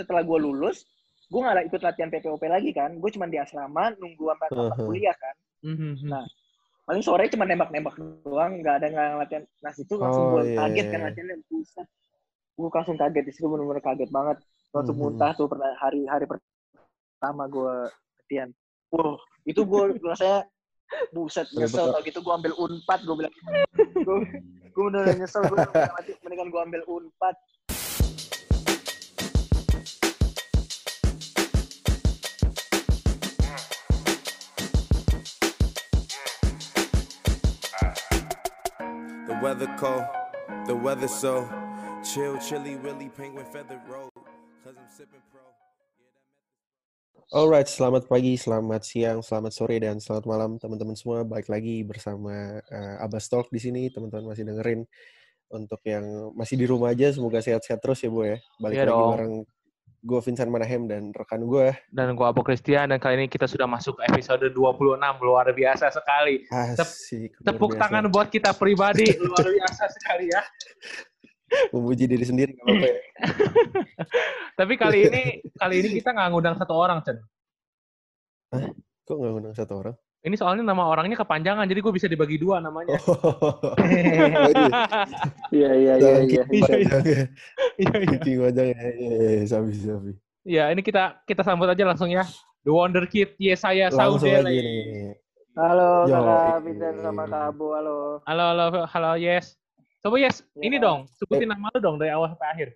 setelah gue lulus gue nggak ikut latihan PPOP lagi kan gue cuma di asrama nunggu sampai tamat Uh-huh. kuliah kan Mhm. Nah, paling sore cuma nembak-nembak doang nggak ada nggak latihan nah itu langsung Oh, gue iya, kaget iya. kan latihannya buset gue langsung kaget di situ bener-bener kaget banget langsung Mhm. muntah tuh hari hari pertama gue latihan wow itu gue rasanya buset nyesel Betul. tau gitu gue ambil unpad gue bilang gue gue bener nyesel gue mendingan gue ambil unpad weather cold, the weather so chill, chilly, willy, penguin feather road. Cause I'm sipping pro. Alright, selamat pagi, selamat siang, selamat sore, dan selamat malam teman-teman semua. Balik lagi bersama uh, Abbas Talk di sini. Teman-teman masih dengerin. Untuk yang masih di rumah aja, semoga sehat-sehat terus ya, Bu ya. Balik Iya lagi dong. bareng gue Vincent Manahem dan rekan gue. Dan gua Apo Christian dan kali ini kita sudah masuk ke episode 26 luar biasa sekali. Asik. luar Tepuk biasa. tangan buat kita pribadi luar biasa sekali ya. Memuji diri sendiri apa-apa ya. Tapi kali ini kali ini kita nggak ngundang satu orang, Chen. Kok nggak ngundang satu orang? Ini soalnya nama orangnya kepanjangan, jadi gue bisa dibagi dua namanya. Oh, iya iya iya iya ya. Iya, iya. Saking panjang ya. Iya, iya, sabi, sabi. Ya, ini kita kita sambut aja langsung ya. The Wonder Kid Yesaya Saudele. halo Yo, kakak iya. Vincent sama kak Abu halo Halo, halo, halo, Yes. Coba Yes, Ya. ini dong, sebutin nama lu dong dari awal sampai akhir.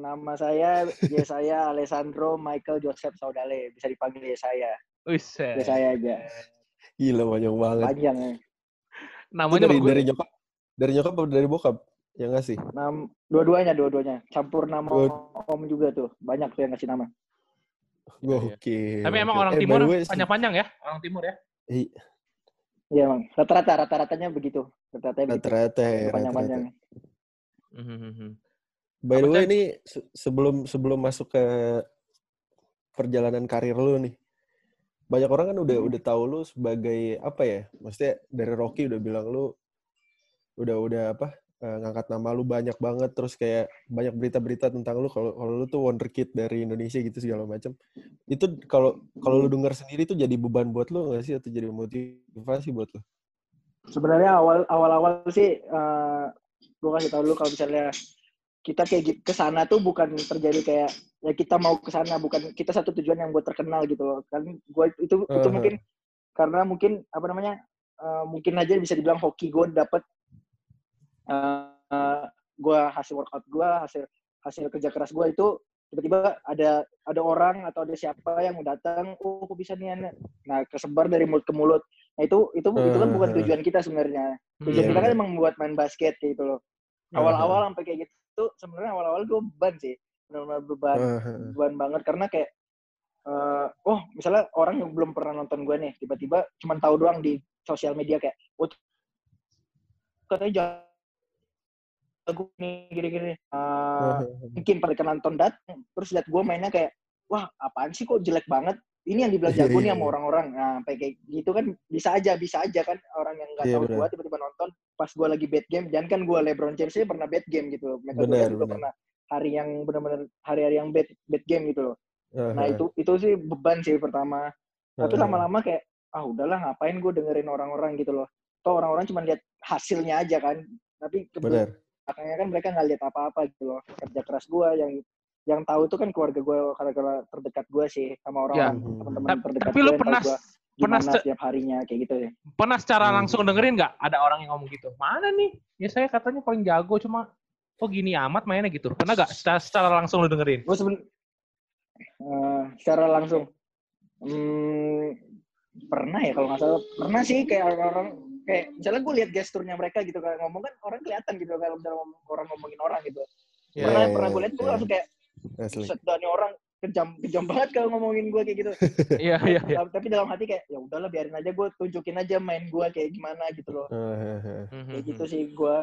Nama saya Yesaya Alessandro Michael Joseph Saudale. Bisa dipanggil Yesaya. Wiset. Yesaya aja. Gila panjang banget. Panjang ya. Itu Namanya dari, bagus. dari nyokap dari nyokap apa dari bokap yang ngasih Nam, dua-duanya, dua-duanya. Campur nama Dua- om juga tuh. Banyak tuh yang ngasih nama. Iya, oke Tapi emang oke. orang Eh, timur panjang-panjang ya, orang timur ya. i- Iya emang. Rata-rata, rata-ratanya begitu. Rata-ratanya begitu. rata-rata ya rata-rata Panjang-panjang. Mhm. by the way ini se- sebelum sebelum masuk ke perjalanan karir lu nih banyak orang kan udah Hmm. udah tahu lu sebagai apa ya maksudnya dari Rocky udah bilang lu udah udah apa eh, ngangkat nama lu banyak banget terus kayak banyak berita-berita tentang lu kalau kalau lu tuh wonder kid dari Indonesia gitu segala macam itu kalau kalau lu dengar sendiri tuh jadi beban buat lu nggak sih atau jadi motivasi buat lu? Sebenarnya awal awal-awal sih eh gue kasih tau dulu kalau misalnya kita kayak gitu ke sana tuh bukan terjadi kayak ya kita mau ke sana bukan kita satu tujuan yang buat terkenal gitu loh. Kan gue itu itu Aha. mungkin karena mungkin apa namanya eh, mungkin aja bisa dibilang hoki gue dapet eh gue hasil workout gue hasil hasil kerja keras gue itu tiba-tiba ada ada orang atau ada siapa yang mau datang oh kok bisa nih Ana?" nah kesebar dari mulut ke mulut nah itu itu itu kan bukan tujuan kita sebenarnya tujuan Iya, kita kan bener. emang buat main basket gitu loh awal-awal sampai kayak gitu sebenarnya awal-awal gue beban sih. Benar-benar beban beban banget karena kayak eh oh misalnya orang yang belum pernah nonton gue nih tiba-tiba cuma tahu doang di sosial media kayak oh katanya jago nih gini-gini. Aha. mungkin pada nonton datang terus lihat gue mainnya kayak wah apaan sih kok jelek banget? Ini yang dibilang Iya, jago nih iya, sama iya. orang-orang. Nah kayak gitu kan bisa aja bisa aja kan orang yang nggak Iya, tahu gue tiba-tiba nonton pas gue lagi bad game jangan kan gue LeBron James aja pernah bad game gitu metode Benar, juga benar. pernah hari yang benar-benar hari-hari yang bad bad game gitu loh. Nah Aha. itu itu sih beban sih pertama. Tapi Aha. lama-lama kayak ah udahlah ngapain gue dengerin orang-orang gitu loh. Toh orang-orang cuma lihat hasilnya aja kan. Tapi belakangnya kan mereka nggak lihat apa-apa gitu loh kerja keras gue yang yang tahu itu kan keluarga gue keluarga terdekat gue sih sama orang-orang Ya. teman-teman Tapi, terdekat tapi gue lu pernah gue pernah setiap harinya kayak gitu ya pernah secara Hmm. langsung dengerin nggak ada orang yang ngomong gitu? Mana nih? Ya saya katanya paling jago cuma kok gini amat mainnya gitu. Pernah nggak secara, secara langsung lu dengerin? gue seben eh, secara langsung hmm, pernah ya kalau nggak salah pernah sih kayak orang-orang kayak misalnya gue lihat gesturnya mereka gitu kayak ngomong kan orang kelihatan gitu kalau misalnya ngomong- orang ngomongin orang gitu Iya, pernah iya, pernah gue lihat gue iya. langsung kayak asli set dah nih orang kejam kejam banget kalau ngomongin gue kayak gitu Iya, iya, iya. Tapi- dalam hati kayak ya udahlah biarin aja gue tunjukin aja main gue kayak gimana gitu loh Aha. kayak gitu sih gue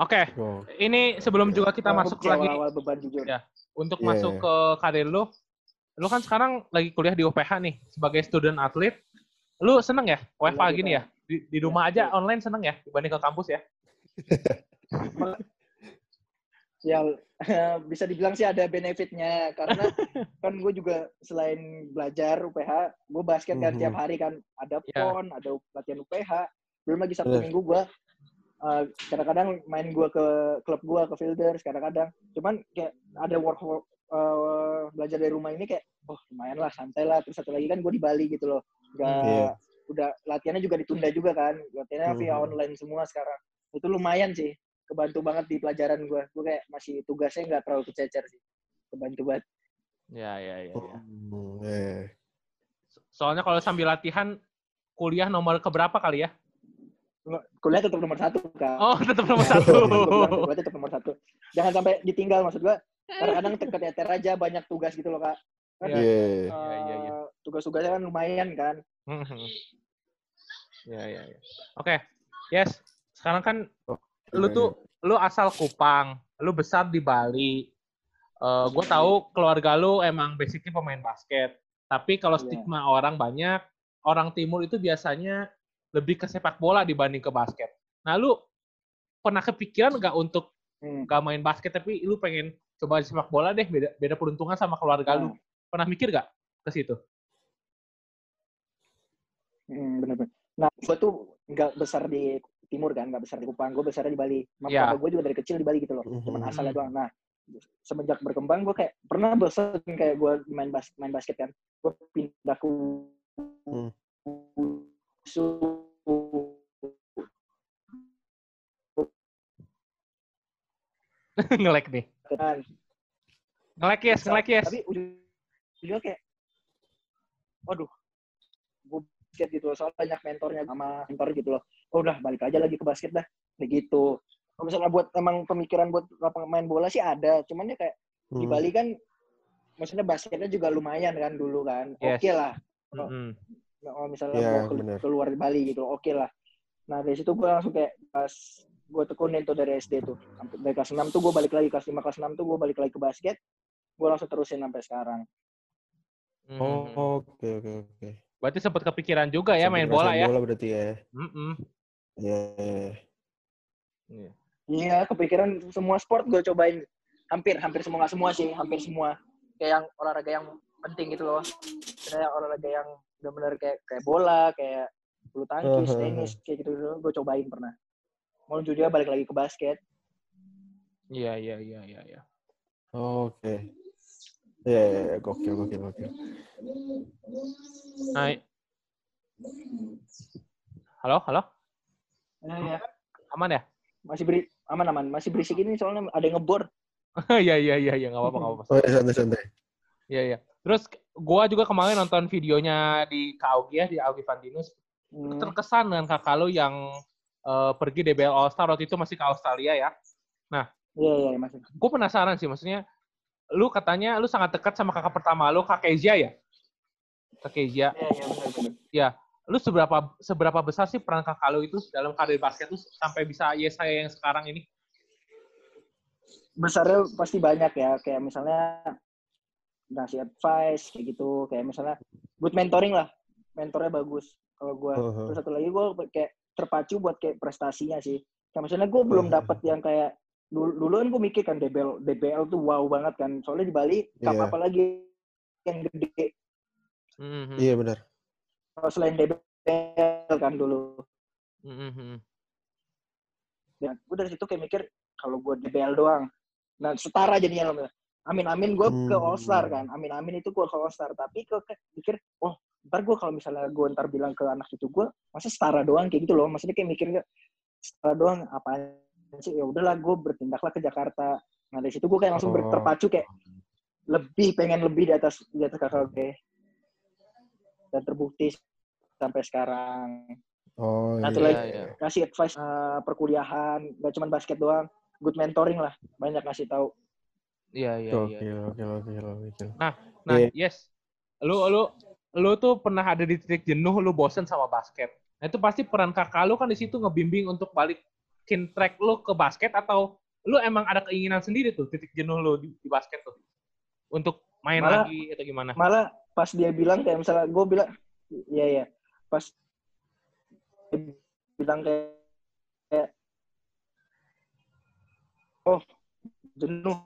Oke, Oh. ini sebelum juga kita masuk lagi awal beban jujur Ya. untuk Iya, masuk iya. ke karir lu. Lu kan sekarang lagi kuliah di UPH nih sebagai student atlet. Lu seneng ya WFA Iya, gini kita. ya? Di, di rumah aja online seneng ya dibanding ke kampus ya? ya bisa dibilang sih ada benefitnya karena kan gue juga selain belajar UPH gue basket kan Mhm. tiap hari kan ada Ya. pon ada latihan UPH belum lagi sabtu Bener. minggu gue uh, kadang-kadang main gue ke klub gue ke fielders kadang-kadang cuman kayak ada work, work uh, belajar dari rumah ini kayak oh lumayan lah santai lah terus satu lagi kan gue di Bali gitu loh nggak Iya. udah latihannya juga ditunda juga kan latihannya via Mhm. online semua sekarang itu lumayan sih kebantu banget di pelajaran gue gue kayak masih tugasnya nggak terlalu kececer sih kebantu banget Ya, ya, ya, ya. Hmm, eh. Soalnya kalau sambil latihan kuliah nomor keberapa kali ya? kuliah tetap nomor satu kan Oh, tetap nomor satu. kuliah tetap nomor satu jangan sampai ditinggal maksud gue kadang-kadang keteter aja banyak tugas gitu loh kak kan Iya. Iya. eh, Iya, iya, iya. tugas-tugasnya kan lumayan kan Mhm. ya, ya, ya. Oke, yes. Sekarang kan lu Iya, tuh lu asal Kupang, lu besar di Bali. Eh gue tahu keluarga lu emang basicnya pemain basket. Tapi kalau Iya. stigma orang banyak, orang timur itu biasanya lebih ke sepak bola dibanding ke basket. Nah, lu pernah kepikiran nggak untuk Hmm. nggak main basket tapi lu pengen coba sepak bola deh, beda, beda peruntungan sama keluarga lu. Nah. Pernah mikir nggak ke situ? Hmm, bener-bener. Nah, gue tuh nggak besar di timur kan, nggak besar di Kupang. Gue besarnya di Bali. Mak Iya. papa gue juga dari kecil di Bali gitu loh. Cuman Mhm. asalnya doang. Nah, semenjak berkembang gue kayak pernah bosen kayak gue main bas main basket kan. Gue pindah ke Hmm. Wusu. ngelek nih. Ngelek yes, ngelek yes. Tapi ujung-ujungnya kayak, waduh, gue basket gitu loh. Soalnya banyak mentornya sama mentor gitu loh. Oh udah balik aja lagi ke basket dah. Kayak gitu. Kalau misalnya buat emang pemikiran buat lapangan main bola sih ada. Cuman ya kayak di Hmm. Bali kan, maksudnya basketnya juga lumayan kan dulu kan. Yes. Oke lah. Mm-mm. Kalau misalnya Iya, mau ke- bener. keluar di Bali gitu, oke lah. Nah dari situ gue langsung kayak pas gue tekunin tuh dari SD tuh. Sampai dari kelas 6 tuh gue balik lagi, kelas 5, kelas 6 tuh gue balik lagi ke basket. Gue langsung terusin sampai sekarang. Oh, oke oke oke. Berarti sempat kepikiran juga ya Sampai main bola ya? Bola berarti ya. Mm-mm. Iya. iya. Iya. Iya, kepikiran semua sport gue cobain. Hampir, hampir semua, nggak semua sih, hampir semua. Kayak yang olahraga yang penting gitu loh. Kayak olahraga yang benar-benar kayak kayak bola, kayak bulu tangkis, Uh-huh. tenis, kayak gitu gue cobain pernah. Mau juga balik lagi ke basket. Iya, iya, iya, iya, iya. Oke. Iya, iya, iya, gokil, gokil, gokil. Nah, i- halo, halo, Iya, aman ya? masih beri aman-aman, masih berisik ini soalnya ada yang ngebor. Iya, iya, iya, iya, nggak apa-apa, nggak apa-apa. Oh, iya, santai, santai. Iya, iya. Terus gua juga kemarin nonton videonya di Kaugi ya, di Augie Vandinus. Hmm. Terkesan dengan kakak lu yang eh, pergi DBL All Star waktu itu masih ke Australia ya. Iya, iya, masih. Gue penasaran sih, maksudnya lu katanya lu sangat dekat sama kakak pertama lu, Kak Kezia ya? Kak Kezia. Iya, iya, benar-benar. Lu seberapa seberapa besar sih peran kakak lu itu dalam karir basket lu sampai bisa ya saya yang sekarang ini? Besarnya pasti banyak ya, kayak misalnya ngasih advice kayak gitu, kayak misalnya buat mentoring lah. Mentornya bagus kalau gue. Terus satu lagi gue kayak terpacu buat kayak prestasinya sih. Kayak misalnya gue belum dapet yang kayak dulu, dulu kan gue mikir kan DBL DBL tuh wow banget kan. Soalnya di Bali Iya. apa lagi yang gede Mhm, Iya, benar. kalau selain DBL kan dulu. mhm. Dan gue dari situ kayak mikir kalau gue DBL doang. Nah setara jadinya loh. Amin amin gue ke Hmm. All Star kan. Amin amin itu gue ke All Star. Tapi gue kayak mikir, oh ntar gue kalau misalnya gue ntar bilang ke anak itu gue masa setara doang kayak gitu loh. Maksudnya kayak mikir nggak setara doang apa sih? Ya udahlah gue bertindaklah ke Jakarta. Nah dari situ gue kayak langsung Oh. terpacu kayak lebih pengen lebih di atas di atas kakak gue. Dan terbukti sampai sekarang. Oh, Satu iya. lagi. iya. ngasih advice eh, perkuliahan, gak cuma basket doang, good mentoring lah, banyak ngasih tahu. Iya, iya, iya. Gokil, gokil, gokil, gokil. Nah, Iya. yes. Lu lu lu tuh pernah ada di titik jenuh, lu bosen sama basket. Nah, itu pasti peran kakak lu kan di situ ngebimbing untuk balikin track lu ke basket atau lu emang ada keinginan sendiri tuh titik jenuh lu di, di basket tuh untuk main Malah- lagi atau gimana? Malah pas dia bilang kayak misalnya gue bilang, iya iya, pas bilang kayak, kayak, oh jenuh.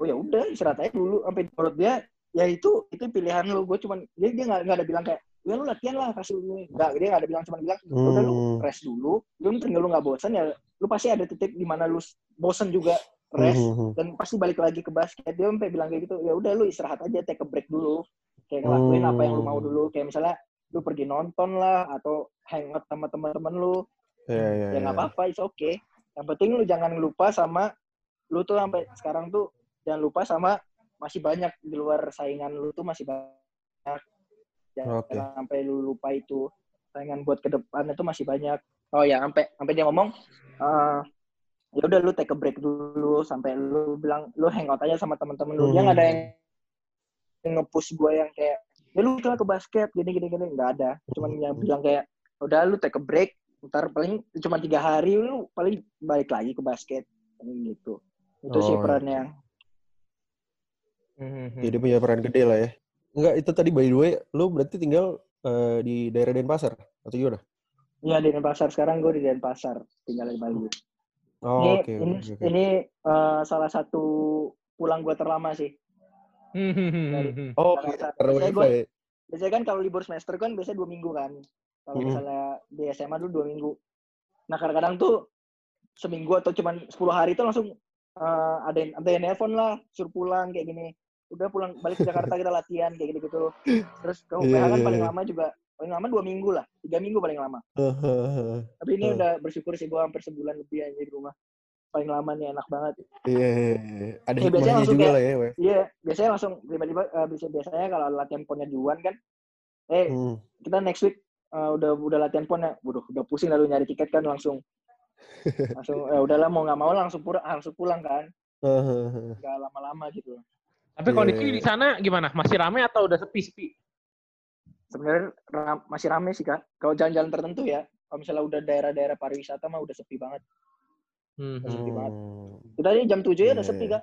Oh ya udah istirahat aja dulu sampai menurut dia. Ya itu itu pilihan lu. Gue cuman dia dia nggak nggak ada bilang kayak ya lu latihan lah kasih ini. Nggak dia nggak ada bilang cuman bilang "Ya udah lu Hmm. rest dulu. Lu tinggal lu nggak bosan ya lu pasti ada titik di mana lu bosan juga rest. Mhm. dan pasti balik lagi ke basket. Dia sampai bilang kayak gitu ya udah lu istirahat aja take a break dulu. Kayak ngelakuin apa yang lu mau Hmm. dulu. Kayak misalnya lu pergi nonton lah atau hangout sama teman-teman lu. Iya, iya, ya nggak iya. apa-apa it's okay. Yang penting lu jangan lupa sama lu tuh sampai sekarang tuh jangan lupa sama masih banyak di luar saingan lu tuh masih banyak. Jangan Oke. sampai lu lupa itu saingan buat ke depan itu masih banyak. Oh ya sampai sampai dia ngomong eh ya udah lu take a break dulu sampai lu bilang lu hangout aja sama teman-teman lu. Dia nggak ada yang yang nge-push gue yang kayak ya lu lah ke basket gini gini gini nggak ada cuman yang bilang kayak udah lu take a break ntar paling cuma tiga hari lu paling balik lagi ke basket Paling gitu itu sih Oh, iya. perannya Mhm. Jadi punya peran gede lah ya. Enggak, itu tadi by the way, lu berarti tinggal eh, di daerah Denpasar atau gimana? Iya di Denpasar sekarang gue di Denpasar tinggal di Bali. Oh, ini oke, ini, oke. ini eh, salah satu pulang gue terlama sih. Mhm. Oh, Karena- iya, karena biasanya wifi. gua- ya? Biasanya kan kalau libur semester kan biasanya dua minggu kan. Kalau Mhm. misalnya di SMA dulu dua minggu. Nah kadang-kadang tuh seminggu atau cuman 10 hari itu langsung eh, ada yang ada yang nelpon lah suruh pulang kayak gini. Udah pulang balik ke Jakarta kita latihan kayak gitu-gitu. Terus ke UPH Iya, kan iya, paling iya. lama juga paling lama dua minggu lah, tiga minggu paling lama. Tapi ini Hmm. udah bersyukur sih gue hampir sebulan lebih aja di rumah. Paling lama nih enak banget. Iya, iya, iya. Ada Ya, biasanya langsung juga kayak- lah ya. Iya, biasanya langsung tiba-tiba eh, bisa biasanya kalau latihan ponnya duluan kan, eh Hmm. kita next week eh, udah udah latihan pon ya, waduh udah pusing lalu nyari tiket kan langsung langsung ya udahlah mau nggak mau langsung pulang langsung pulang kan, nggak lama-lama gitu. Tapi Iya, kondisi iya. di sana gimana? Masih rame atau udah sepi-sepi? Sebenarnya ram- masih rame sih kak. Kalau jalan-jalan tertentu ya, kalau misalnya udah daerah-daerah pariwisata mah udah sepi banget. Mhm. sepi banget. Hmm. Kita ini jam 7 ya udah sepi kak.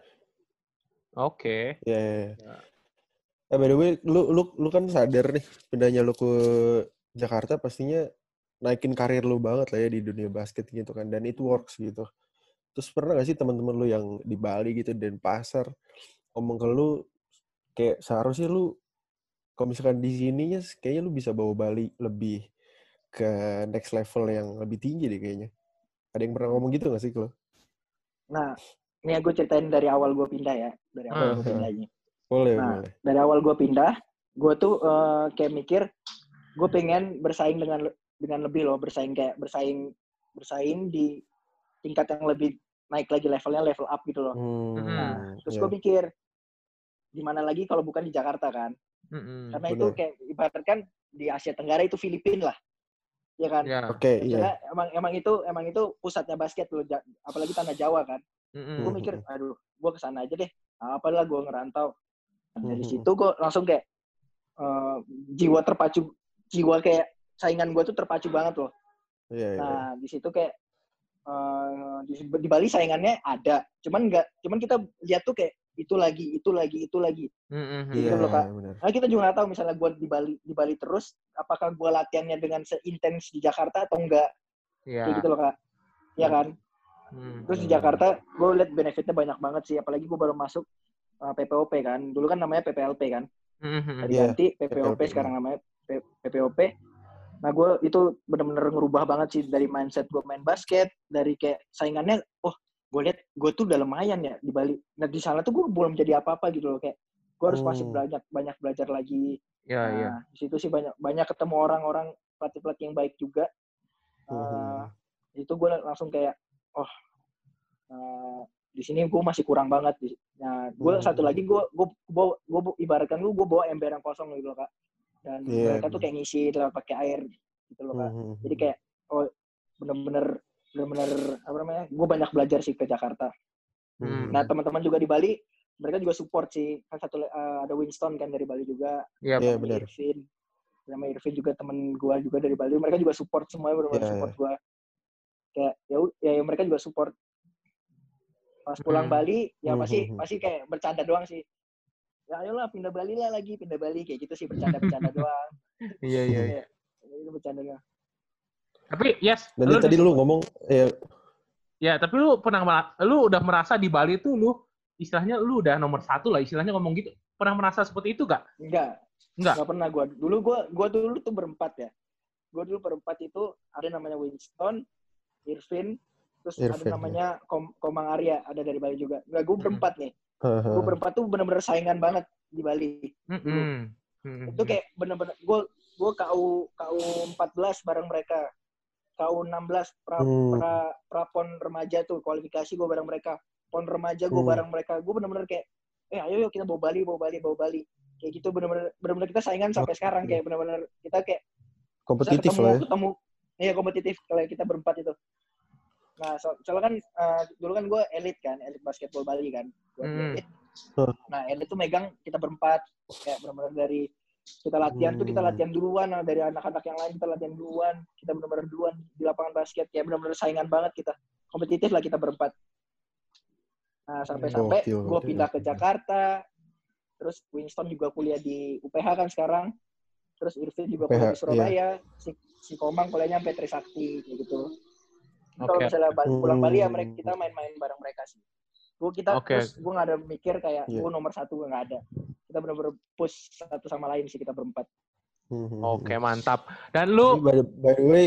Oke. Iya, iya, iya. Eh, by the way, lu, lu, lu kan sadar nih, pindahnya lu ke Jakarta pastinya naikin karir lu banget lah ya di dunia basket gitu kan. Dan itu works gitu. Terus pernah gak sih teman-teman lu yang di Bali gitu, dan pasar, ngomong ke lu, kayak seharusnya lu, kalau misalkan di sininya, kayaknya lu bisa bawa Bali lebih ke next level yang lebih tinggi deh kayaknya. Ada yang pernah ngomong gitu gak sih ke lu? Nah, ini aku ceritain dari awal gue pindah ya, dari awal gue Ah. pindah ini. Boleh, Nah, boleh. dari awal gue pindah, gue tuh eh, kayak mikir, gue pengen bersaing dengan dengan lebih loh, bersaing kayak bersaing bersaing di tingkat yang lebih naik lagi levelnya level up gitu loh. Hmm, Nah, terus iya. gue mikir, gimana lagi kalau bukan di Jakarta kan? Mhm. Karena itu benar. kayak ibaratkan di Asia Tenggara itu Filipina lah, ya kan? Ya. Oke, iya. Misalnya emang emang itu emang itu pusatnya basket loh, apalagi tanah Jawa kan. Mhm. gue mikir aduh gue ke sana aja deh apalah gue ngerantau Nah, dari Mhm. situ gue langsung kayak eh, jiwa terpacu jiwa kayak saingan gue tuh terpacu banget loh Iya, iya. nah di situ kayak eh, di, di Bali saingannya ada cuman nggak cuman kita lihat tuh kayak itu lagi itu lagi itu lagi Mhm. Iya, gitu loh, Kak. benar. nah kita juga nggak tahu misalnya gue di Bali di Bali terus apakah gue latihannya dengan seintens di Jakarta atau enggak Iya. kayak gitu loh kak ya kan Mhm. Terus di Jakarta, gue liat benefitnya banyak banget sih. Apalagi gue baru masuk uh, PPOP kan. Dulu kan namanya PPLP kan. Mhm. Tadi Iya, ganti PPOP, PPLP, sekarang namanya P- PPOP. Nah, gue itu bener-bener ngerubah banget sih dari mindset gue main basket. Dari kayak saingannya, oh gue liat gue tuh udah lumayan ya di Bali. Nah, di sana tuh gue belum jadi apa-apa gitu loh. Kayak gue harus masih Hmm. banyak banyak belajar lagi. Iya, nah, iya. di situ sih banyak banyak ketemu orang-orang pelatih-pelatih yang baik juga. Uh, itu gue langsung kayak oh uh, di sini gue masih kurang banget nah gue Hmm. satu lagi gue gue bawa gue ibaratkan gue gue bawa ember yang kosong gitu loh kak dan Iya, mereka tuh kayak ngisi lewat pakai air gitu loh kak Mhm. jadi kayak oh bener-bener bener-bener apa namanya gue banyak belajar sih ke Jakarta Hmm. nah teman-teman juga di Bali mereka juga support sih kan satu uh, ada Winston kan dari Bali juga Iya, sama benar. Irvin sama Irvin juga temen gue juga dari Bali mereka juga support semua benar-benar Iya, support gue kayak ya, ya ya mereka juga support pas pulang Hmm. Bali ya Hmm, pasti hmm, hmm. pasti kayak bercanda doang sih ya ayolah pindah Bali lah lagi pindah Bali kayak gitu sih bercanda-bercanda doang Iya, iya. iya. Kayak, itu bercanda doang Tapi yes, Nanti lu tadi di- lu ngomong, ya, Ya, tapi lu pernah lu udah merasa di Bali tuh lu istilahnya lu udah nomor satu lah istilahnya ngomong gitu. Pernah merasa seperti itu gak? Enggak. Enggak. Enggak pernah gua. Dulu gua gua dulu tuh berempat ya. Gua dulu berempat itu ada namanya Winston, Irvin, terus Irvin, ada namanya Kom Komang Arya, ada dari Bali juga. Enggak, gua Hmm. berempat nih. Gua berempat tuh bener-bener saingan banget di Bali. Mm-mm. Mm-mm. Itu kayak bener-bener gua gua KU KU 14 bareng mereka. KU 16 pra, Hmm. pra, prapon remaja tuh kualifikasi gua bareng mereka. Pon remaja gua Hmm. bareng mereka. Gua bener-bener kayak eh ayo yuk kita bawa Bali, bawa Bali, bawa Bali. Kayak gitu bener-bener bener-bener kita saingan sampai Oke. sekarang kayak bener-bener kita kayak Kompetitif ketemu, lah ya. ketemu iya kompetitif kalau kita berempat itu nah so, soalnya kan eh, dulu kan gue elit kan elit basketball Bali kan gue Hmm. elit Huh. nah elit tuh megang kita berempat kayak benar-benar dari kita latihan tuh kita Hmm. latihan duluan nah, dari anak-anak yang lain kita latihan duluan kita benar-benar duluan di lapangan basket kayak benar-benar saingan banget kita kompetitif lah kita berempat nah sampai-sampai gue pindah ke Jakarta terus Winston juga kuliah di UPH kan sekarang terus Irvin juga UPH, kuliah di Surabaya si, si Komang kuliahnya sampai Trisakti gitu kalau Oke. misalnya pulang Bali ya Hmm. mereka kita main-main bareng mereka sih gue kita Oke. terus gue nggak ada mikir kayak Iya. gue nomor satu nggak ada kita benar-benar push satu sama lain sih kita berempat Mhm. Oke, mantap. Dan lu by, the- by the way,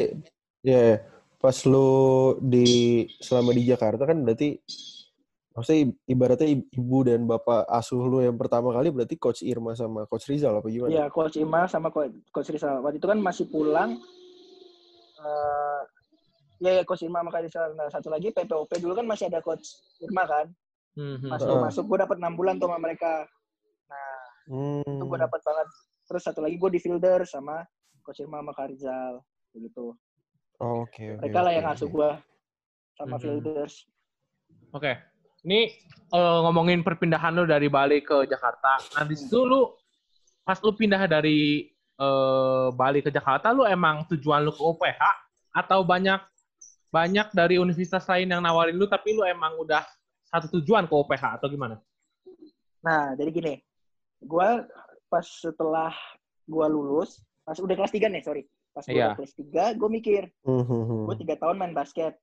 ya pas lu di selama di Jakarta kan berarti maksudnya ibaratnya ibu dan bapak asuh lu yang pertama kali berarti coach Irma sama coach Rizal apa gimana? Iya, coach Ima sama coach, Rizal waktu itu kan masih pulang eh ya, ya coach Irma sama coach Rizal nah satu lagi PPOP dulu kan masih ada coach Irma kan Mhm. pas Heeh. gue masuk gue dapat enam bulan tuh sama mereka Hmm. itu gue dapat banget terus satu lagi gue di fielder sama coach Irma sama Kak Rizal begitu Oh, Oke, oke. mereka lah oke, yang ngasuh oke. gue sama Mhm. fielders Oke. Ini eh, ngomongin perpindahan lu dari Bali ke Jakarta. Nah, di situ lu pas lu pindah dari eh, Bali ke Jakarta lu emang tujuan lu ke UPH atau banyak banyak dari universitas lain yang nawarin lu tapi lu emang udah satu tujuan ke UPH atau gimana? nah jadi gini gue pas setelah gue lulus pas udah kelas 3 nih sorry pas gue Iya. udah kelas 3 gue mikir Mhm. gue tiga tahun main basket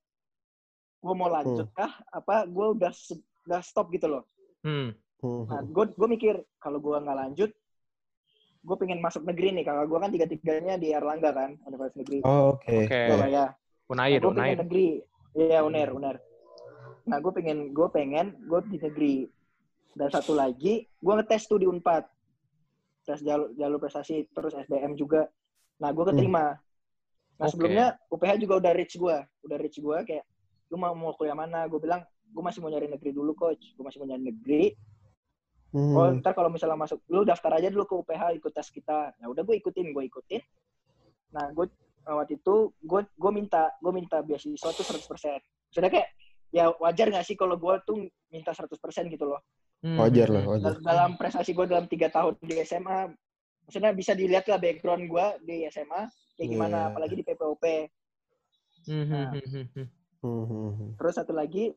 gue mau lanjut kah apa gue udah udah stop gitu loh Hmm. Mhm. nah gue gue mikir kalau gue nggak lanjut gue pengen masuk negeri nih kakak gue kan tiga tiganya di Erlangga kan universitas negeri Oh, oke. Oke. Surabaya Unair, gue pengen Unair. negeri iya uner uner nah gue pengen gue pengen gue di negeri dan satu lagi gue ngetes tuh di unpad. Tes jalur jalur prestasi terus SBM juga. Nah gue keterima. Nah Oke. sebelumnya UPH juga udah reach gue udah reach gue kayak lu mau mau kuliah mana? Gue bilang gue masih mau nyari negeri dulu coach. Gue masih mau nyari negeri. Hmm. oh ntar kalau misalnya masuk lu daftar aja dulu ke UPH ikut tes kita. Ya udah gue ikutin gue ikutin. Nah gue eh, waktu itu gue gue minta gue minta beasiswa tuh 100% sudah kayak ya wajar nggak sih kalau gue tuh minta 100% gitu loh Hmm. Wajar lah, wajar. dalam prestasi gue dalam tiga tahun di SMA maksudnya bisa dilihat lah background gue di SMA kayak gimana Iya. apalagi di PPOP Hmm, hmm, Nah. hmm, hmm, hmm. Mhm. terus satu lagi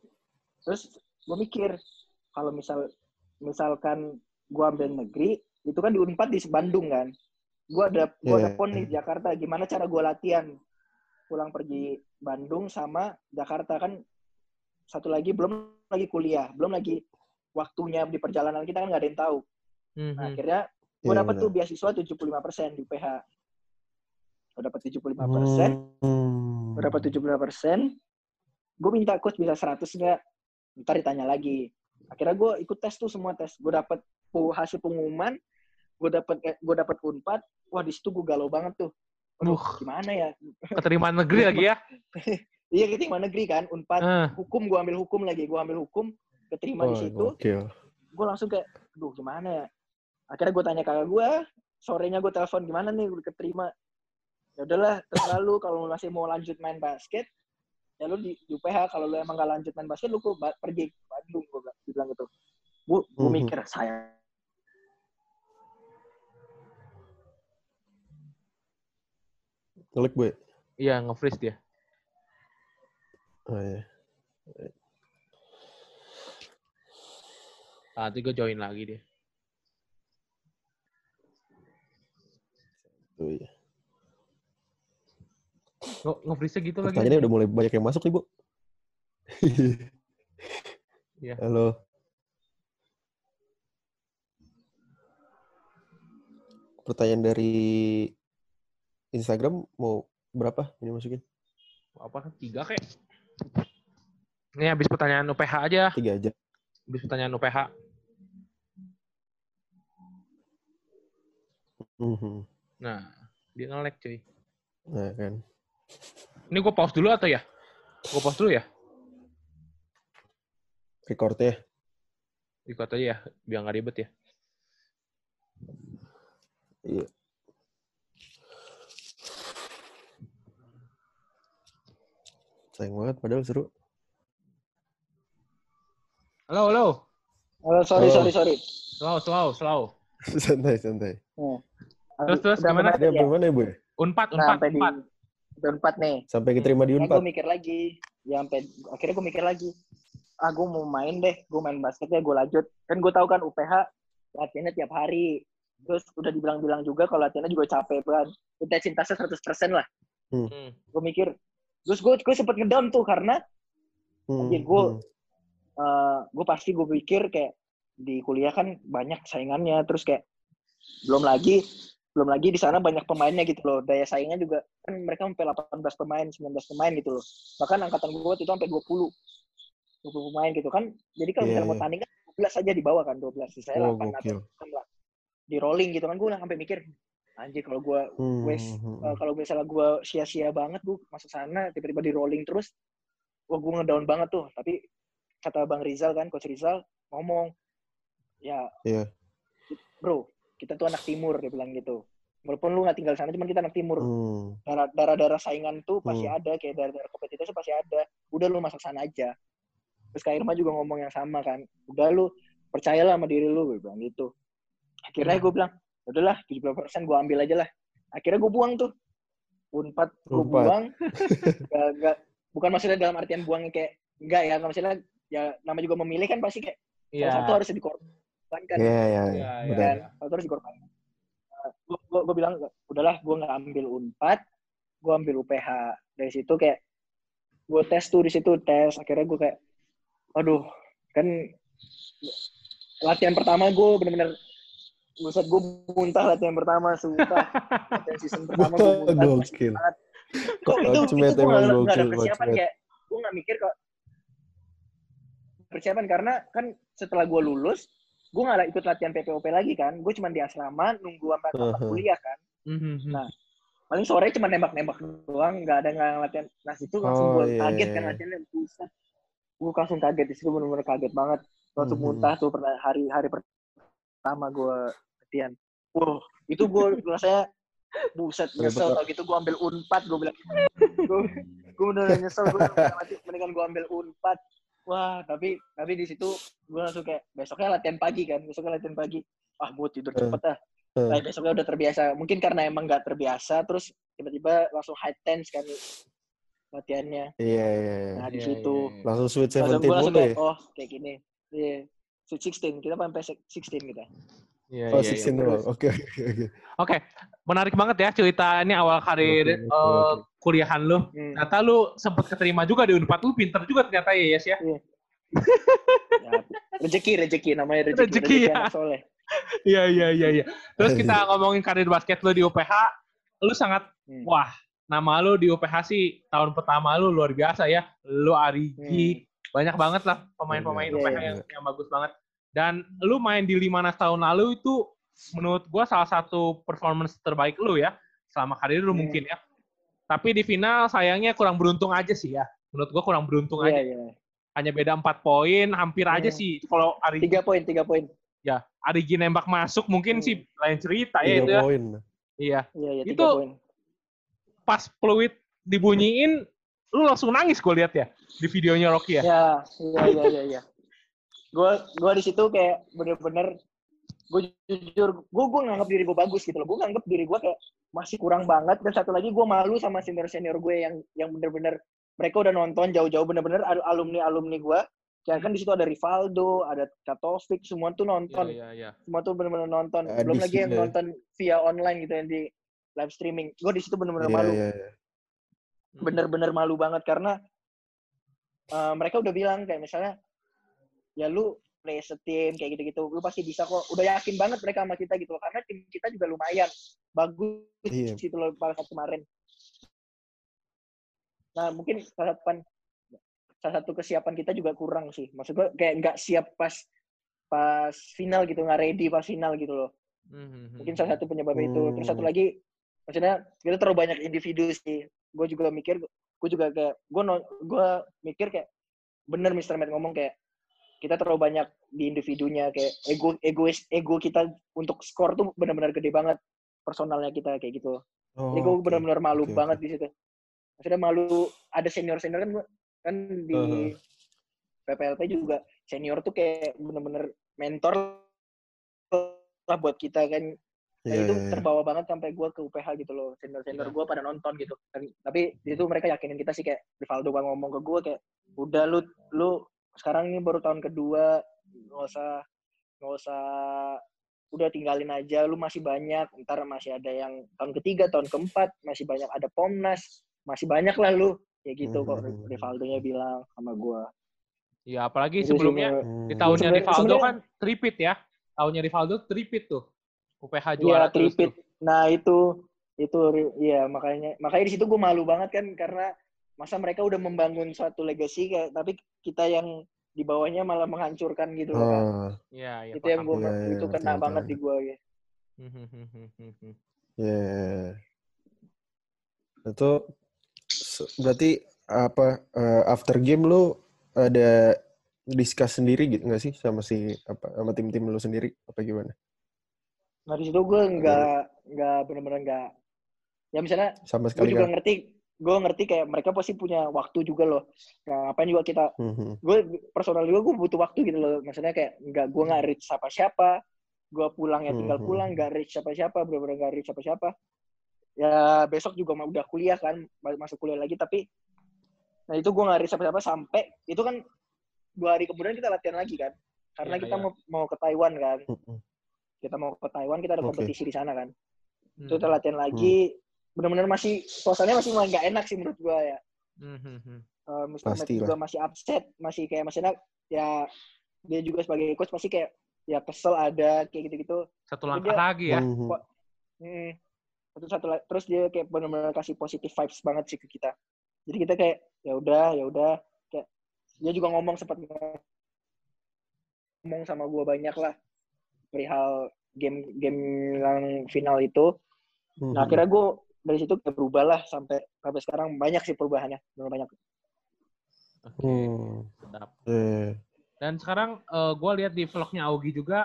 terus gue mikir kalau misal misalkan gue ambil negeri itu kan di Unpad di Bandung kan gue ada gue ada Iya. pon nih di Jakarta gimana cara gue latihan pulang pergi Bandung sama Jakarta kan satu lagi belum lagi kuliah belum lagi waktunya di perjalanan kita kan nggak ada yang tahu Hmm, nah, akhirnya gue dapat benar. tuh beasiswa 75% di UPH gue dapat 75% Hmm. gue dapat 75%, gue minta coach bisa 100 nggak? Ntar ditanya lagi. Akhirnya gue ikut tes tuh semua tes. Gue dapat pu- hasil pengumuman, gue dapat gue dapat unpad. Wah di situ gue galau banget tuh. Aduh, Uh. gimana ya? Keterima negeri lagi ya? Iya keterima negeri kan, unpad. Ah. Hukum gue ambil hukum lagi, gue ambil hukum, keterima di Wah, situ. gokil. Gue langsung kayak, aduh gimana ya? Akhirnya gue tanya kakak gue, sorenya gue telepon gimana nih udah keterima. Ya udahlah, terserah lu kalau lu masih mau lanjut main basket, ya lu di, di UPH kalau lu emang gak lanjut main basket lu ke Ba- pergi ke Bandung gue bilang gitu gue gue Mhm. mikir saya Ngelik gue. Iya, nge-freeze dia. Oh, iya. Nanti gue join lagi dia. Tuh, iya. Nge- Nge-freeze gitu lagi. Pertanyaannya udah mulai banyak yang masuk nih, Bu. Iya. Halo. Pertanyaan dari Instagram mau berapa ini masukin? Apa tiga kayak? Ini habis pertanyaan UPH aja. Tiga aja. Habis pertanyaan UPH. Mhm. Nah, dia nge-lag cuy. Nah kan. Ini gue pause dulu atau ya? Gue pause dulu ya? Recordnya. Ikut aja ya, biar nggak ribet ya. Iya. Sayang banget padahal seru. Halo, halo. Oh, sorry, Oh. sorry, sorry. Slow, slow, slow. santai, santai. Nah. Terus, terus Udah gimana? ya? mana ya, Bu? Unpad, Nah, unpad, sampai di unpad. nih. Sampai keterima di Unpad. gue mikir lagi. Ya sampai akhirnya gue mikir lagi. Ah, gue mau main deh. Gue main basketnya gue lanjut. Kan gue tahu kan UPH latihannya tiap hari. Terus udah dibilang-bilang juga kalau latihannya juga capek banget. Intensitasnya 100% lah. Hmm. Gue mikir. Terus gue gue sempet ngedown tuh karena Hmm, Anjir, gua- hmm. eh gue pasti gue pikir kayak di kuliah kan banyak saingannya terus kayak belum lagi belum lagi di sana banyak pemainnya gitu loh daya saingnya juga kan mereka sampai 18 pemain 19 pemain gitu loh bahkan angkatan gue itu sampai 20 20 pemain gitu kan jadi kalau Iya, misalnya mau iya. tanding kan 12 aja di bawah kan 12 di saya Oh, 8 atau gokil. 6 lah di rolling gitu kan gue udah sampai mikir anjir kalau gue Hmm, wes hmm, hmm. kalau misalnya gue sia-sia banget gue masuk sana tiba-tiba di rolling terus wah gue ngedown banget tuh tapi kata bang Rizal kan coach Rizal ngomong ya Iya. bro kita tuh anak timur dia bilang gitu. Walaupun lu nggak tinggal sana cuman kita anak timur. Hmm, darah darah darah saingan tuh pasti Hmm. ada kayak darah darah kompetitif tuh pasti ada. Udah lu masuk sana aja. Terus Kak Irma juga ngomong yang sama kan. Udah lu percayalah sama diri lu gue bilang gitu. Akhirnya Hmm. gue bilang udahlah 70% gue ambil aja lah. Akhirnya gue buang tuh. Unpad gue buang. Gak, gak, bukan maksudnya dalam artian buangnya kayak enggak ya maksudnya ya nama juga memilih kan pasti kayak Iya. salah satu harus dikorbankan Iya, iya, Iya, iya. iya. Benar. kan satu harus dikorbankan gue gue gue bilang udahlah gue nggak ambil unpad gue ambil UPH dari situ kayak gue tes tuh di situ tes akhirnya gue kayak aduh kan latihan pertama gue bener-bener Buset, gue muntah latihan pertama, sumpah. latihan season pertama gue muntah. Gokil. Kok itu, itu gue emang gak, gak ada persiapan kayak, gue gak mikir kok. Persiapan karena kan setelah gue lulus, gue gak ikut latihan PPOP lagi kan. Gue cuma di asrama, nunggu sampai tamat Uh-huh. kuliah kan. Mhm. Nah, Paling sore cuma nembak-nembak doang, gak ada nggak latihan. Nah, situ langsung Oh, gue iya, kaget iya, kan iya. latihannya. Buset. Gue langsung kaget, di situ bener-bener kaget banget. Langsung Mhm. muntah tuh pernah hari hari pertama gue latihan. Wah, itu gue rasanya buset Iya, nyesel tau gitu gue ambil unpad gue bilang gue gue bener nyesel gue mendingan gue ambil unpad wah tapi tapi di situ gue langsung kayak besoknya latihan pagi kan besoknya latihan pagi ah gue tidur cepet ah Eh. nah, besoknya udah terbiasa mungkin karena emang gak terbiasa terus tiba-tiba langsung high tense kan latihannya Iya, iya, iya. nah di Iya, situ iya, iya. Langsung Sweet langsung Seventeen gue langsung kayak ya? oh kayak gini iya Sweet 16 kita sampai 16 kita Iya, Oh, iya. 16 doang. Oke, oke, oke. Oke, menarik banget ya cerita ini awal karir Oke, oke, eh, oke. kuliahan lu. hmm. Ternyata lu sempet keterima juga di Unpad. Lu pinter juga ternyata ya, Yes ya. ya, rezeki rezeki namanya rezeki Rezeki, rezeki, ya. soleh Iya, iya, iya, iya. Terus kita ngomongin karir basket lu di UPH, lu sangat Hmm. wah, nama lu di UPH sih tahun pertama lu luar biasa ya. Lu Arigi, banyak banget lah pemain-pemain Iya, UPH iya, yang, yang bagus banget. Dan lu main di Limanas tahun lalu itu menurut gua salah satu performance terbaik lu ya selama karir lu Hmm. mungkin ya. Tapi di final sayangnya kurang beruntung aja sih ya. Menurut gua kurang beruntung iya aja. iya Hanya beda 4 poin, hampir aja Hmm. sih. Kalau Arigi tiga poin tiga poin ya, Arigi nembak masuk mungkin Hmm. sih lain cerita ya Tiga itu ya. poin. Iya. iya iya Itu- tiga poin Pas peluit dibunyiin lu langsung nangis gue lihat ya di videonya Rocky ya. Ya, iya iya iya iya. Gue gua di situ kayak bener-bener gue jujur gue gue nganggap diri gue bagus gitu loh. Gue nganggap diri gue kayak masih kurang banget dan satu lagi gue malu sama senior senior gue yang yang bener-bener mereka udah nonton jauh-jauh bener-bener alumni alumni gue. Kayak kan di situ ada Rivaldo, ada Katovik, semua tuh nonton, Iya, iya. semua tuh bener-bener nonton. Adis Belum lagi yang ya. nonton via online gitu yang di live streaming. Gue di situ bener-bener Iya, malu iya, iya. bener-bener malu banget karena eh, mereka udah bilang kayak misalnya ya lu play team kayak gitu-gitu lu pasti bisa kok udah yakin banget mereka sama kita gitu loh karena tim kita juga lumayan bagus Iya. gitu loh pada saat kemarin nah mungkin salah satu salah satu kesiapan kita juga kurang sih maksud gue kayak nggak siap pas pas final gitu nggak ready pas final gitu loh Mhm. mungkin salah satu penyebab itu terus satu Hmm. lagi maksudnya kita terlalu banyak individu sih gue juga mikir gue juga kayak gue gue mikir kayak bener Mr. Matt ngomong kayak kita terlalu banyak di individunya kayak ego egois ego kita untuk skor tuh benar-benar gede banget personalnya kita kayak gitu Oh, jadi gue oke. benar-benar malu Oke, banget di situ maksudnya malu ada senior senior kan kan di Uh-huh. PPLP juga senior tuh kayak bener-bener mentor lah buat kita kan Iya, itu iya, iya. terbawa banget sampai gue ke UPH gitu loh. Iya. Senior-senior gue pada nonton gitu. Dan, tapi di situ mereka yakinin kita sih kayak Rivaldo ngomong ke gue kayak udah lu lu sekarang ini baru tahun kedua nggak usah nggak usah udah tinggalin aja lu masih banyak ntar masih ada yang tahun ketiga tahun keempat masih banyak ada pomnas masih banyak lah lu kayak gitu kok Mhm. Rivaldo-nya bilang sama gue Iya, apalagi Itu sih sebelumnya menurut- Hmm. di tahunnya Sebenarnya- Rivaldo kan tripit ya. Tahunnya Rivaldo tripit tuh. UPH Iya, juara terus tripit. Nah, itu itu iya makanya makanya di situ gue malu banget kan karena masa mereka udah membangun suatu legacy kayak tapi kita yang di bawahnya malah menghancurkan gitu loh kan. Iya, iya. itu yang gue Iya, iya, itu ngerti, kena ngerti, banget ngerti. di gue ya. paham. iya. Itu berarti apa eh, after game lu ada discuss sendiri gitu nggak sih sama si apa sama tim-tim lu sendiri apa gimana? Nah, di situ gue nggak nggak benar-benar nggak ya misalnya Sama gue sekali juga kan? ngerti gue ngerti kayak mereka pasti punya waktu juga loh. Nah, ngapain juga kita Mhm. gue personal juga gue butuh waktu gitu loh maksudnya kayak nggak gue nggak reach siapa siapa gue pulang ya tinggal Mhm. pulang nggak reach siapa siapa bener-bener nggak reach siapa siapa ya besok juga mau udah kuliah kan ma- masuk kuliah lagi tapi nah itu gue nggak reach siapa siapa sampai itu kan dua hari kemudian kita latihan lagi kan karena Iya, kita iya. mau mau ke Taiwan kan Mhm. kita mau ke Taiwan kita ada Oke. kompetisi di sana kan Hmm. itu kita latihan lagi bener-bener masih suasananya masih nggak enak sih menurut gue ya Hmm. uh, Pastilah. juga masih upset, masih kayak maksudnya ya dia juga sebagai coach pasti kayak ya kesel ada kayak gitu-gitu. Satu langkah dia- lagi ya. Mhm. Hmm. Satu satu terus dia kayak benar-benar kasih positive vibes banget sih ke kita. Jadi kita kayak ya udah ya udah kayak dia juga ngomong sempat ngomong sama gua banyak lah perihal game game yang final itu. Mhm. Nah akhirnya gue dari situ kayak berubah lah sampai sampai sekarang banyak sih perubahannya, benar banyak. Oke, Hmm. sedap. Iya. Dan sekarang gue lihat di vlognya Augie juga,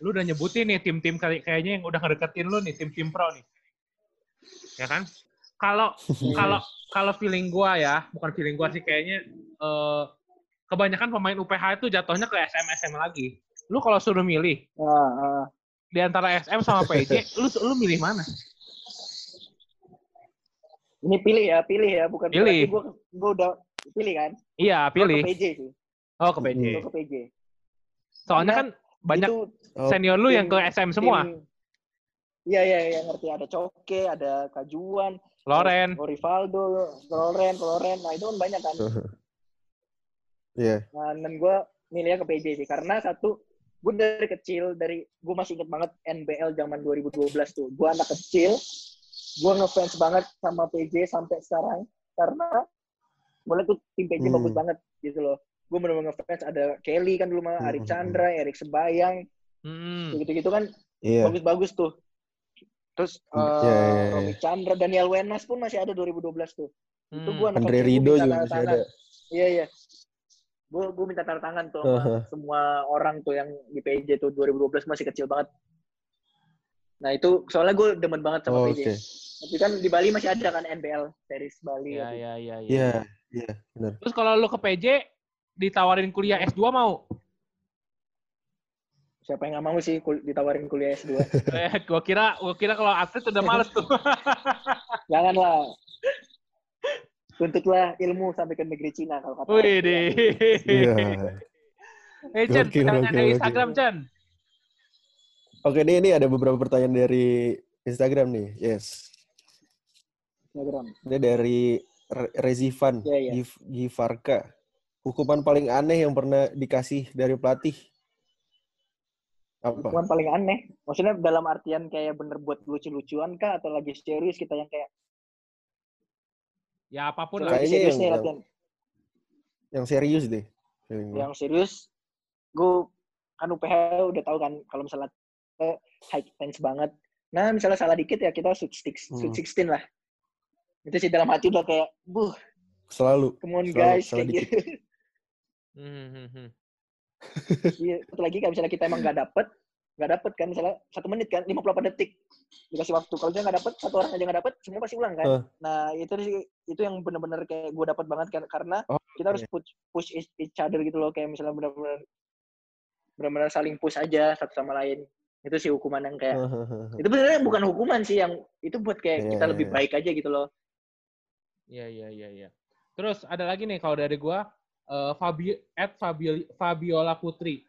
lu udah nyebutin nih tim-tim kayak- kayaknya yang udah ngedeketin lu nih, tim-tim pro nih. Ya kan? Kalau kalau kalau feeling gua ya, bukan feeling gua sih kayaknya eh, kebanyakan pemain UPH itu jatuhnya ke SM SM lagi. Lu kalau suruh milih Nah, ah. di antara SM sama PJ, lu lu milih mana? Ini pilih ya, pilih ya, bukan Pilih. gue gue udah pilih kan. Iya, Gua pilih. Ke PJ sih. Oh, ke PJ. Gue ke PJ. Soalnya kan banyak Itu Oh, senior lu yang ke tim- SM semua. tim- Iya iya iya ngerti ada Coke, ada Kajuan, Loren. Rivaldo, Loren, Loren. Nah itu kan banyak kan. Iya. Nah, dan gue milihnya ke PJ sih karena satu gue dari kecil dari gue masih inget banget NBL zaman 2012 tuh. Gue anak kecil, gue ngefans banget sama PJ sampai sekarang karena mulai tuh tim PJ Hmm. bagus banget gitu loh. Gue bener-bener ngefans ada Kelly kan dulu mah, Hmm, Ari hmm, Chandra, Erik Sebayang, Hmm. gitu-gitu kan Iya. bagus-bagus tuh. Terus iya, iya, iya. Romy Chandra, Daniel Wenas pun masih ada 2012 tuh. Itu Hmm. gue anak Andre Rido juga masih ada. Iya iya. Gue gue minta tanda tangan tuh sama Aha. semua orang tuh yang di PJ tuh 2012 masih kecil banget. Nah itu soalnya gue demen banget sama Oh, PJ. Oke. Tapi kan di Bali masih ada kan NBL series Bali. Iya, gitu. iya, iya, iya. Iya, iya, benar. Terus kalau lu ke PJ ditawarin kuliah S2 mau? Siapa yang nggak mau sih kul- ditawarin kuliah S2? Eh, gua kira gua kira kalau atlet udah males tuh. Janganlah. Tuntutlah ilmu sampai ke negeri Cina kalau kata. Wih deh. Iya. Eh Chan, pertanyaan dari gokil. Instagram Chan. Oke, ini ini ada beberapa pertanyaan dari Instagram nih. Yes. Instagram. Ini dari Re- Rezivan iya. Gif- Givarka. Hukuman paling aneh yang pernah dikasih dari pelatih? Apa? Hukuman paling aneh. Maksudnya dalam artian kayak bener buat lucu-lucuan kah atau lagi serius kita yang kayak Ya apa pun lah. Kayaknya serius yang- nih yang- latihan. Yang serius deh. Yang serius, gue kan UPH udah tahu kan kalau misalnya high intense banget. Nah misalnya salah dikit ya kita shoot, six, shoot Hmm. 16 lah. Itu sih dalam hati udah kayak, buh, Selalu. come on Selalu guys, salah kayak gitu. Hmm, hmm, hmm. Iya, satu lagi kalau misalnya kita emang nggak dapet, nggak dapet kan misalnya satu menit kan 58 detik dikasih waktu. Kalau misalnya nggak dapet, satu orang aja nggak dapet, semua pasti ulang kan. Eh. Nah itu sih itu yang bener-bener kayak gue dapet banget kan karena Oh, kita harus iya. push, push each each other gitu loh kayak misalnya bener-bener bener-bener saling push aja satu sama lain. Itu sih hukuman yang kayak itu benernya bukan hukuman sih yang itu buat kayak Iya, kita iya, lebih iya. baik aja gitu loh. Iya iya iya iya. Terus ada lagi nih kalau dari gua eh, Fabi at Fabi, Fabiola Putri.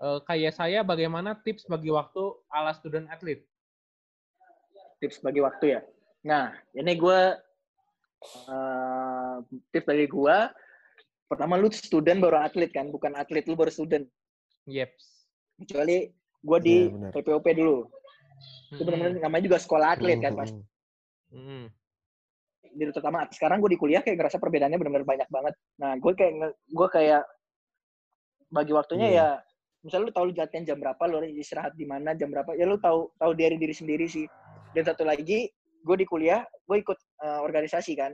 Eh, kayak saya bagaimana tips bagi waktu ala student athlete? tips bagi waktu ya. Nah, ini gue uh, tips dari gue. Pertama lu student baru atlet kan, bukan atlet lu baru student. Yeps. Kecuali gue di Iya, benar. PPOP dulu. Itu benar-benar namanya juga sekolah atlet kan pas. Hmm. Di terutama sekarang gue di kuliah kayak ngerasa perbedaannya benar-benar banyak banget. Nah, gue kayak gue kayak bagi waktunya Iya. ya misalnya lu tahu lu latihan jam berapa, lu istirahat di mana, jam berapa, ya lu tahu tahu dari diri sendiri sih. Dan satu lagi, gue di kuliah, gue ikut uh, organisasi kan,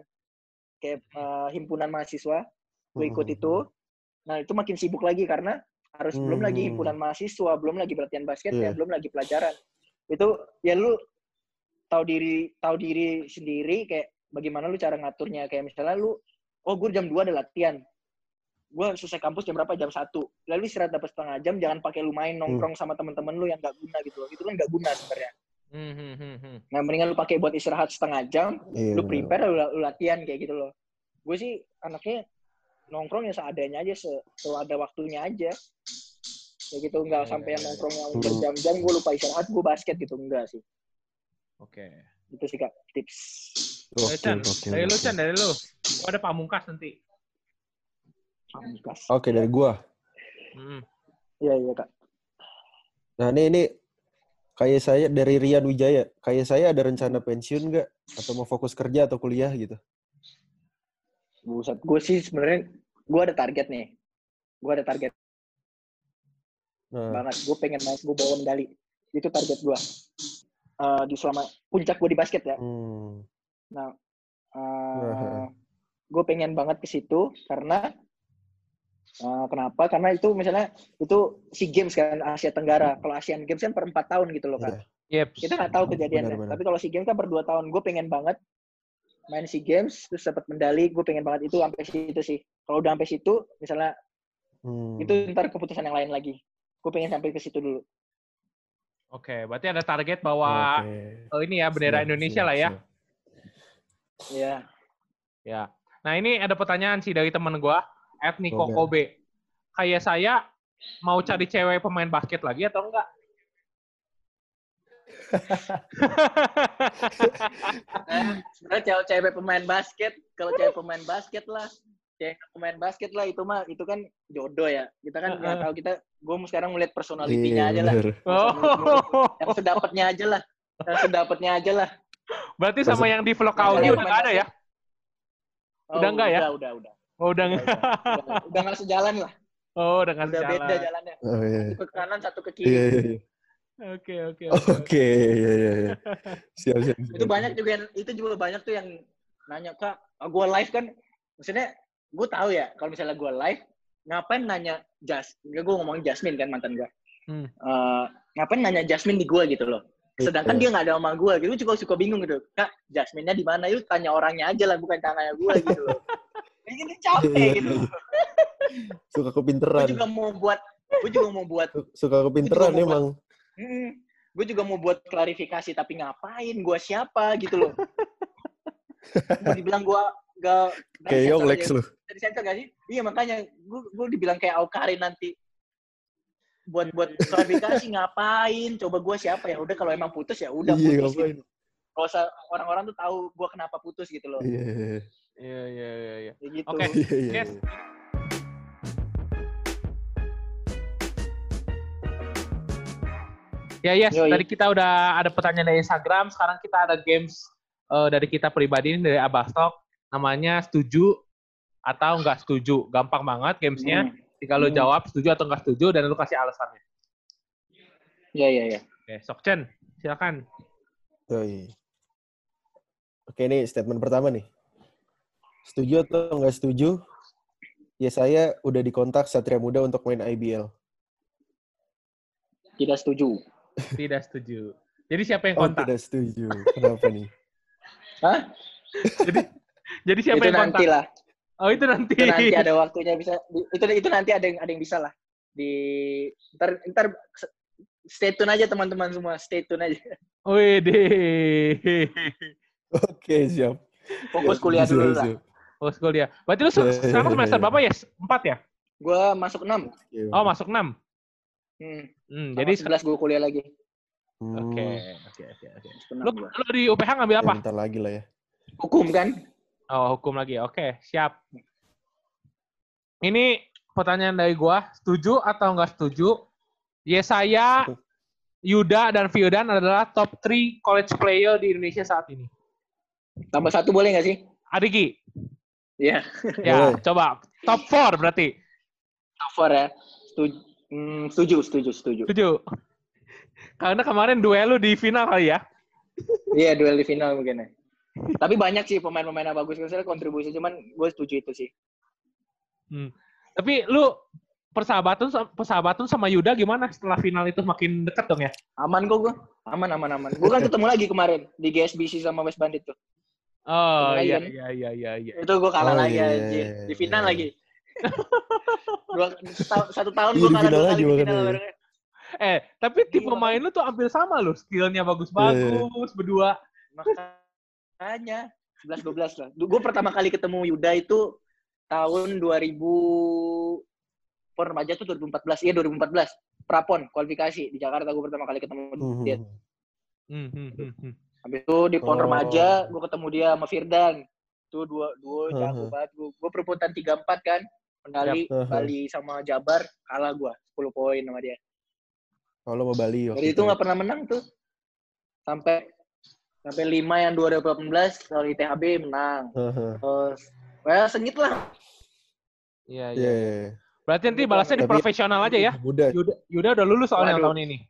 kayak uh, himpunan mahasiswa, gue ikut Hmm. itu. Nah itu makin sibuk lagi karena harus belum lagi Hmm. himpunan mahasiswa, belum lagi pelatihan basket, ya, Iya. belum lagi pelajaran. Itu ya lu tahu diri tahu diri sendiri kayak bagaimana lu cara ngaturnya. Kayak misalnya lu oh gue jam 2 ada latihan. Gue selesai kampus jam berapa? Jam satu. Lalu istirahat dapat setengah jam jangan pakai lu main nongkrong sama temen-temen lu yang gak guna gitu loh. Itu kan gak guna sebenarnya. Hmm, hmm, hmm, hmm. nah mendingan lu pakai buat istirahat setengah jam Iya, lu prepare lu, lu latihan kayak gitu loh. Gue sih anaknya nongkrong ya seadanya aja se kalau ada waktunya aja kayak gitu nggak Ya, sampai ya, yang ya. nongkrong yang Hmm. berjam-jam gue lupa istirahat gue basket gitu enggak sih Oke. itu sih kak tips Dari Oke, Chan, dari lu. Chan, dari lu. Gua ada pamungkas nanti. Pamungkas. Oke, dari gua. Hmm. iya iya kak Nah, ini ini kayak saya dari Rian Wijaya. Kayak saya ada rencana pensiun nggak? Atau mau fokus kerja atau kuliah gitu? Buset, gue sih sebenarnya gue ada target nih. Gue ada target Nah, banget. Gue pengen naik, gue bawa medali. Itu target gue. Eh, di selama puncak gue di basket ya. hmm. Nah, Nah. gue pengen banget ke situ karena eh, kenapa? Karena itu misalnya itu si games kan Asia Tenggara. Kalau Asian Games kan per empat tahun gitu loh kan. Iya. Yeps. Kita nggak tahu kejadiannya. Benar, benar. Tapi kalau si games kan per dua tahun. Gue pengen banget main si games terus dapat medali. Gue pengen banget itu sampai situ sih. Kalau udah sampai situ, misalnya Hmm. itu ntar keputusan yang lain lagi. Gue pengen sampai ke situ dulu. Oke, berarti ada target bahwa Oke. oh, ini ya bendera Siap, Indonesia siap, lah ya. Iya. Ya. Nah ini ada pertanyaan sih dari temen Niko Oke. Kobe. Kayak saya mau cari cewek pemain basket lagi atau enggak? Nah, sebenarnya cewek-cewek pemain basket, kalau cewek pemain basket lah, cewek pemain basket lah itu mah itu kan jodoh ya. Kita kan nggak tahu kita, gue sekarang melihat personalitinya Iya, aja lah. Oh, Yang sedapatnya aja lah. Yang sedapatnya aja lah. berarti sama yang di vlog Audi udah nggak ada ya? Oh, Udah nggak ya? Udah, udah, udah. Oh, udah Udah, nggak. udah, udah nggak sejalan lah. Oh, udah nggak Udah beda jalan. jalannya. Oh, iya. Satu ke kanan, satu ke Iya, kiri. iya, iya. Oke, oke, oke. Oke, iya, iya, iya. Siap, siap, siap. Itu banyak juga yang, itu juga banyak tuh yang nanya, Kak, gue live kan, maksudnya gue tahu ya, kalau misalnya gue live, ngapain nanya Jas, gue ngomongin Jasmine kan mantan gue. Hmm. Eh, ngapain nanya Jasmine di gue gitu loh. Sedangkan dia nggak ada sama gue, gitu. Gue juga suka bingung gitu. Kak, Jasmine-nya di mana? Yuk tanya orangnya aja lah, bukan tanya gue gitu loh. Kayak gitu capek Iya, gitu. iya. Suka Gue kepinteran. juga mau buat, gue juga mau buat, Suka kepinteran Gua emang. gue juga mau buat klarifikasi, tapi ngapain? Gue siapa gitu loh. Mau dibilang gue gak... Kayak Yonglex lu. Dari center gak sih? Iya makanya, gue gue dibilang kayak Aukarin nanti. Buat buat klarifikasi ngapain? Coba gue siapa ya? Udah kalau emang putus ya udah Iya, putus ngapain. gitu. Kalau orang-orang tuh tahu gue kenapa putus gitu loh. Iya, iya, Iya, iya, iya, iya. Kayak gitu. Oke. Ya yes, Yoi. tadi kita udah ada pertanyaan dari Instagram, sekarang kita ada games eh, dari kita pribadi ini dari Abastok, namanya setuju atau nggak setuju. Gampang banget gamesnya. Hmm. Tinggal lu Hmm. jawab setuju atau nggak setuju dan lu kasih alasannya. Iya, iya, iya. Oke, Sokchen, silakan. Yoi. Oke, ini statement pertama nih. Setuju atau nggak setuju? Ya saya udah dikontak Satria Muda untuk main IBL. Tidak setuju. Tidak setuju. Jadi siapa yang Oh, kontak? tidak setuju. Kenapa nih? Hah? jadi jadi siapa itu yang kontak? nanti lah. Oh itu nanti. Itu nanti ada waktunya bisa. Itu itu nanti ada yang ada yang bisa lah. Di ntar ntar stay tune aja teman-teman semua. Stay tune aja. Wih deh. Oke, siap. Fokus kuliah Siap, dulu lah. Oh kuliah. Berarti lu se- sekarang semester berapa ya? Empat ya? Gua masuk 6. Oke. Oh masuk enam. Hmm. Hmm, Jadi jadi 11 gua kuliah lagi. Hmm, Oke, oke, oke, oke. Lu, di UPH ngambil ya, apa? bentar lagi lah ya. Hukum kan? Oh, hukum lagi. Oke, siap. Ini pertanyaan dari gua, setuju atau nggak setuju? Ya saya, Yuda dan Fiudan adalah top 3 college player di Indonesia saat ini. Tambah satu boleh nggak sih? Adiki, Iya. ya Boleh. coba top 4 berarti. Top four ya. Setuju. Hmm, setuju, setuju, setuju. Setuju. Karena kemarin duel lu di final kali ya. Iya, duel di final mungkin ya. Tapi banyak sih pemain-pemain yang bagus. Misalnya kontribusi, cuman gue setuju itu sih. Hmm. Tapi lu persahabatan persahabatan sama Yuda gimana setelah final itu makin dekat dong ya? Aman kok gue. Aman, aman, aman. Gue kan ketemu lagi kemarin di GSBC sama West Bandit tuh. Oh iya kan? iya iya iya iya. Itu gue kalah Oh, lagi iya, anjir. iya, Di final iya. lagi. Dua, satu tahun Iya, gue kalah dua kali di final. barengnya. Eh, tapi tim Iya. pemain lu tuh hampir sama loh. Skillnya bagus-bagus berdua. Makanya 11-12 lah. Gue pertama kali ketemu Yuda itu tahun 2000 Pon remaja tuh 2014. Iya 2014. Prapon kualifikasi di Jakarta gue pertama kali ketemu Hmm, dia. Hmm, hmm, hmm, hmm. Habis itu di Pon Oh. remaja gue ketemu dia sama Firdan. Itu dua dua jago Mhm. banget. Gue gue perebutan 3-4 kan. Mhm. Bali sama Jabar kalah gue 10 poin sama dia. Kalau mau Bali waktu Dari itu nggak pernah menang tuh. Sampai sampai 5 yang 2018 kalau ITHB menang. Heeh. Terus ya sengit lah. Iya, Iya, iya. iya. Berarti nanti balasnya di profesional aja ya. Muda. Yuda, Yuda udah lulus soalnya Waduh. tahun ini.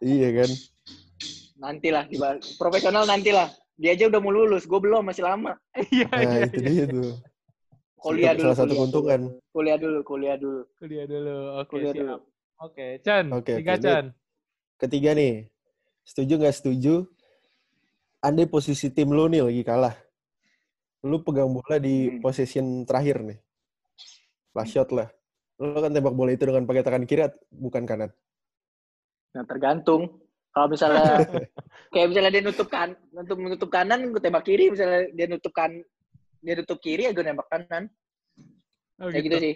Iya kan? Nantilah di profesional nantilah. Dia aja udah mau lulus, gue belum masih lama. Iya, Nah, iya. itu iya. dia tuh. Kuliah dulu. Salah satu kuliah keuntungan. dulu. Kuliah dulu, kuliah dulu. Kuliah dulu. Oke, Kuliah siap. dulu. Oke, Chan. Oke, Tiga oke. Chan. Ketiga nih. Setuju nggak setuju? Andai posisi tim lu nih lagi kalah. Lu pegang bola di Hmm. possession terakhir nih. Last shot lah. Lu kan tembak bola itu dengan pakai tangan kiri, bukan kanan. Nah, tergantung. Kalau misalnya kayak misalnya dia nutup kan, nutup menutup kanan, gue tembak kiri. Misalnya dia nutup kan, dia nutup kiri, ya gue nembak kanan. Oh, Kayak gitu sih.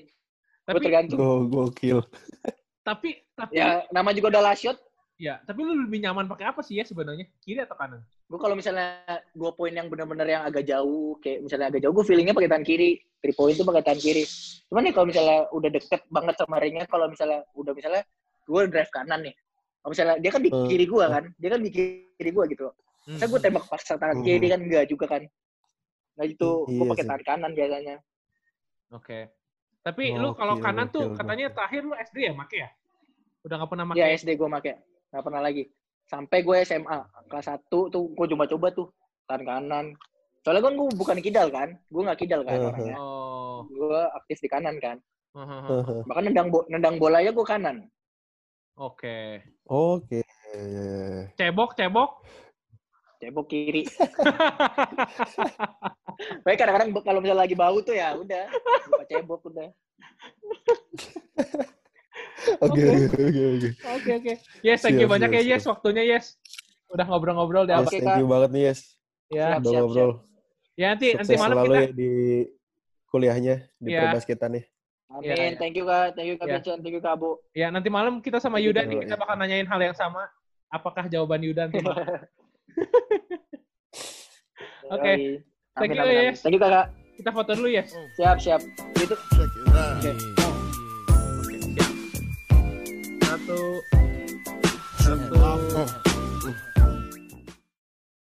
Gue Tapi, tergantung. Go, gokil. tapi, tapi, Ya, nama juga udah last shot. ya, tapi lu lebih nyaman pakai apa sih ya sebenarnya? Kiri atau kanan? Gue kalau misalnya dua poin yang benar-benar yang agak jauh, kayak misalnya agak jauh, gue feelingnya pakai tangan kiri. Three point itu pakai tangan kiri. Cuman nih kalau misalnya udah deket banget sama ringnya, kalau misalnya udah misalnya gue drive kanan nih. Kalau misalnya dia kan di Hmm. kiri gue kan, dia kan di kiri gue gitu. Hmm. Saya gue tembak paksa tangan Hmm. kiri kan enggak juga kan. Nah itu gue Iya pakai sih. tangan kanan biasanya. Oke. Tapi lu kalau kanan tuh gokil, katanya terakhir lu SD ya make ya? Udah nggak pernah make? Ya SD gue pakai, nggak pernah lagi. Sampai gue SMA kelas 1 tuh gue coba-coba tuh tangan kanan. Soalnya kan gue bukan kidal kan, gue nggak kidal kan Uh-huh. orangnya. Oh. Gue aktif di kanan kan. Hahaha. Bahkan nendang bo nendang bolanya gue kanan. Oke. Oke. Cebok, cebok. Cebok kiri. Baik kadang-kadang kalau misalnya lagi bau tuh ya udah, buka cebok udah. Oke, Oke. oke, oke, oke. Oke, oke. Yes, thank you Siap, banyak siap, ya Yes waktunya Yes. Udah ngobrol-ngobrol di Yes, apa? Thank you banget nih, Yes. Ya. Siap, Udah siap, ngobrol. Ya nanti nanti malam selalu kita ya di kuliahnya, di Iya. perbasketan nih. Amin. Iya, iya. Thank you Kak, thank you Kak. Vincent, thank you Kak Abu. ya nanti malam kita sama Yuda nih kita bakal nanyain hal yang sama. Apakah jawaban Yuda nanti malam? Oke. Okay. Thank you, ya. Yes. Thank you, Kakak. Kita foto dulu, ya. Yes. Hmm. Siap, siap. Itu, Okay. Satu. Satu. Oh.